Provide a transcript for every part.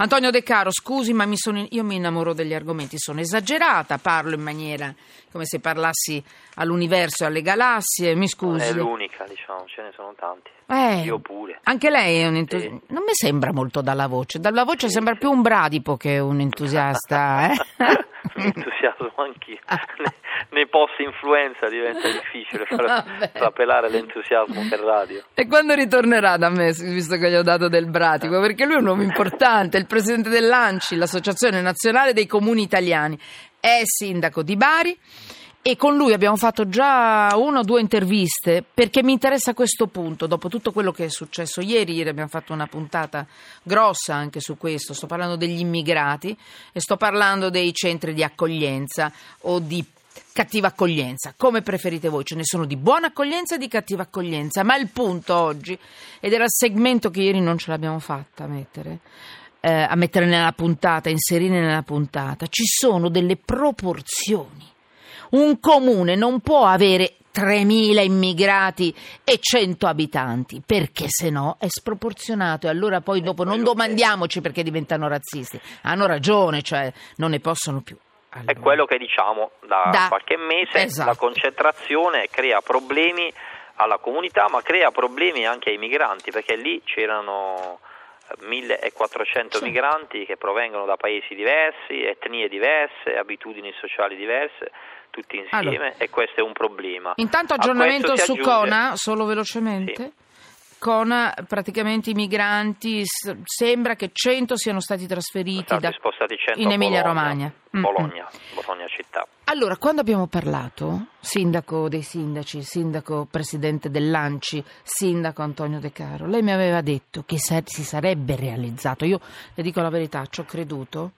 Antonio De Caro, scusi, ma mi sono, io mi innamoro degli argomenti, sono esagerata, parlo in maniera come se parlassi all'universo e alle galassie, mi scusi. Non è l'unica, diciamo, ce ne sono tanti. Eh, Io pure. Anche lei è un entusiasta. Sì. Non mi sembra molto dalla voce. Dalla voce sembra più un bradipo che un entusiasta. Eh? Entusiasmo anch'io. Ne, nei post influenza diventa difficile far, appellare l'entusiasmo per radio. E quando ritornerà da me, visto che gli ho dato del bratico? Perché lui è un uomo importante, il presidente dell'ANCI, l'Associazione Nazionale dei Comuni Italiani. È sindaco di Bari e con lui abbiamo fatto già una o due interviste perché mi interessa questo punto. Dopo tutto quello che è successo ieri, ieri abbiamo fatto una puntata grossa anche su questo. Sto parlando degli immigrati e sto parlando dei centri di accoglienza o di cattiva accoglienza, come preferite voi, ce ne sono di buona accoglienza e di cattiva accoglienza, ma il punto oggi, ed era il segmento che ieri non ce l'abbiamo fatta a mettere, eh, a mettere nella puntata, a inserire nella puntata, ci sono delle proporzioni. Un comune non può avere 3.000 immigrati e 100 abitanti, perché se no è sproporzionato e allora poi dopo non domandiamoci perché diventano razzisti. Hanno ragione, cioè non ne possono più. È Allora. quello che diciamo da, Da- qualche mese, esatto. la concentrazione crea problemi alla comunità ma crea problemi anche ai migranti perché lì c'erano 1400 Sì. migranti che provengono da paesi diversi, etnie diverse, abitudini sociali diverse, tutti insieme Allora. e questo è un problema. Intanto aggiornamento su aggiunge- Cona, solo velocemente. Cona, praticamente i migranti, sembra che 100 siano stati trasferiti Sono da... stati spostati 100 in Emilia Bologna. Romagna. Mm, Bologna, Bologna città. Allora, quando abbiamo parlato, sindaco dei sindaci, sindaco presidente dell'ANCI, sindaco Antonio De Caro, lei mi aveva detto che si sarebbe realizzato. Io le dico la verità, ci ho creduto.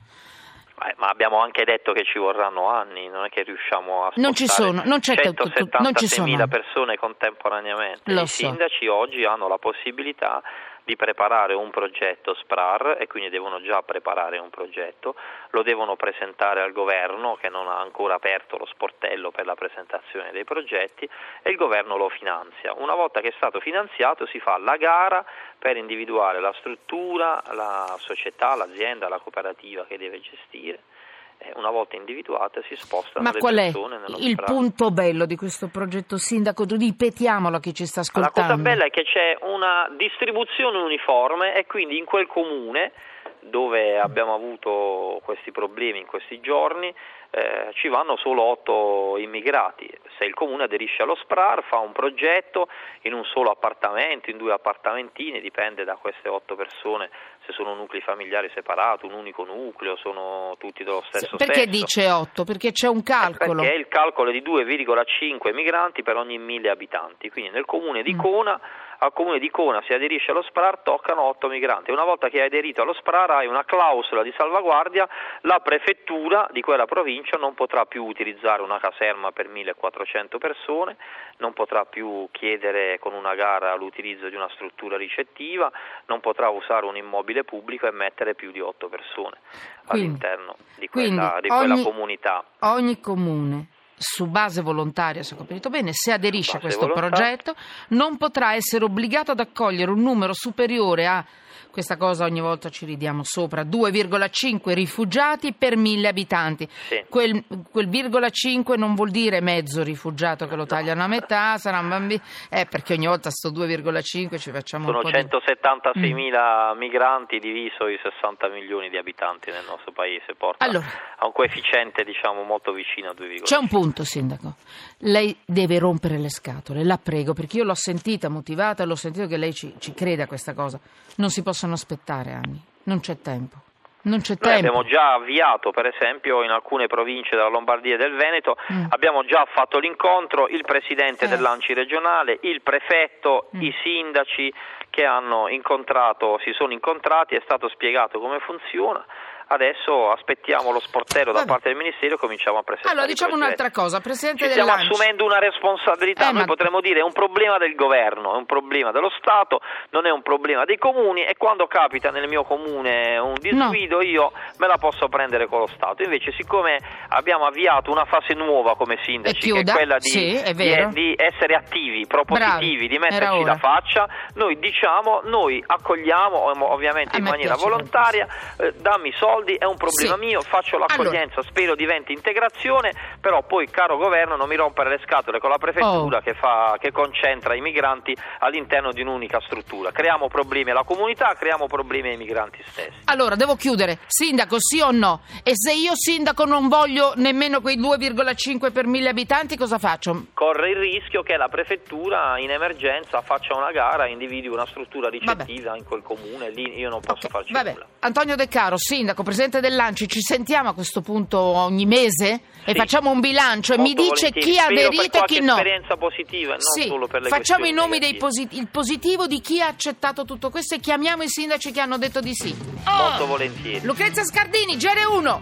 Eh, ma abbiamo anche detto che ci vorranno anni, non è che riusciamo a Non ci sono, non c'è che- non ci sono 176.000 anni. persone contemporaneamente. Lo I so. sindaci oggi hanno la possibilità di preparare un progetto SPRAR e quindi devono già preparare un progetto, lo devono presentare al governo che non ha ancora aperto lo sportello per la presentazione dei progetti e il governo lo finanzia. Una volta che è stato finanziato si fa la gara per individuare la struttura, la società, l'azienda, la cooperativa che deve gestire. E una volta individuate si spostano Ma qual è il punto bello di questo progetto, sindaco? Ripetiamolo a chi ci sta La ascoltando. cosa bella è che c'è una distribuzione uniforme e quindi in quel comune dove abbiamo avuto questi problemi in questi giorni eh, ci vanno solo otto immigrati. Se il comune aderisce allo SPRAR fa un progetto in un solo appartamento, in due appartamentini, dipende da queste otto persone se sono nuclei familiari separati, un unico nucleo, sono tutti dello stesso Perché sesso. dice 8? Perché c'è un calcolo. Perché il calcolo è di 2,5 migranti per ogni 1000 abitanti, quindi nel comune di Mm. Cona, al comune di Cona si aderisce allo SPRAR toccano 8 migranti. Una volta che hai aderito allo SPRAR hai una clausola di salvaguardia, la prefettura di quella provincia non potrà più utilizzare una caserma per 1400 persone, non potrà più chiedere con una gara l'utilizzo di una struttura ricettiva, non potrà usare un immobile pubblico e mettere più di 8 persone Quindi- all'interno di quella, di quella ogni- comunità. Ogni comune su base volontaria, se ho capito bene, se aderisce a questo volontaria. progetto, non potrà essere obbligato ad accogliere un numero superiore a questa cosa ogni volta ci ridiamo sopra, 2,5 rifugiati per mille abitanti. Sì. Quel, quel virgola 5 non vuol dire mezzo rifugiato che lo tagliano a metà, sarà un bambino, eh, perché ogni volta sto 2,5 ci facciamo Sono un po' di... 176.000 migranti diviso i 60 milioni di abitanti nel nostro paese, porta Allora. a un coefficiente diciamo molto vicino a 2,5. C'è un punto, Sindaco. Lei deve rompere le scatole, la prego, perché io l'ho sentita motivata, l'ho sentito che lei ci, ci crede a questa cosa. Non si possono aspettare anni, non c'è tempo. Non c'è Noi tempo. abbiamo già avviato, per esempio, in alcune province della Lombardia e del Veneto, Mm. abbiamo già fatto l'incontro, il presidente Eh. dell'ANCI regionale, il prefetto, Mm. i sindaci che hanno incontrato, si sono incontrati, è stato spiegato come funziona. Adesso aspettiamo lo sportello da parte del Ministero e cominciamo a presentare Allora, diciamo un'altra cosa, Presidente Ci del stiamo Lanci. assumendo una responsabilità, Eh, noi ma- potremmo dire è un problema del governo, è un problema dello Stato, non è un problema dei comuni e quando capita nel mio comune un disguido io me la posso prendere con lo Stato. Invece siccome abbiamo avviato una fase nuova come sindaci, che è quella di, sì, è di- di essere attivi, propositivi, Bravi, di metterci la faccia, noi diciamo, noi accogliamo ov- ovviamente in maniera volontaria, eh, dammi i soldi, è un problema Sì. mio, faccio l'accoglienza, spero diventi integrazione, però poi caro governo non mi rompere le scatole con la prefettura Oh. che, fa- che concentra i migranti all'interno di un'unica struttura. Creiamo problemi alla comunità, creiamo problemi ai migranti stessi. Allora, devo chiudere. Sindaco, sì o no? E se io, sindaco, non voglio nemmeno quei 2,5 per mille abitanti, cosa faccio? Corre il rischio che la prefettura in emergenza faccia una gara, individui una struttura ricettiva in quel comune, lì io non posso Ok, farci vabbè. nulla. Antonio De Caro, sindaco, presidente dell'Anci, ci sentiamo a questo punto ogni mese e Sì. facciamo un bilancio e mi dice volentieri. chi ha aderito e chi no. esperienza positiva e non Sì, solo per le facciamo i nomi dei negative. posi- il positivo di chi ha accettato tutto questo e chiamiamo i sindaci che hanno detto di sì. Molto volentieri. Lucrezia Scardini, Gere 1.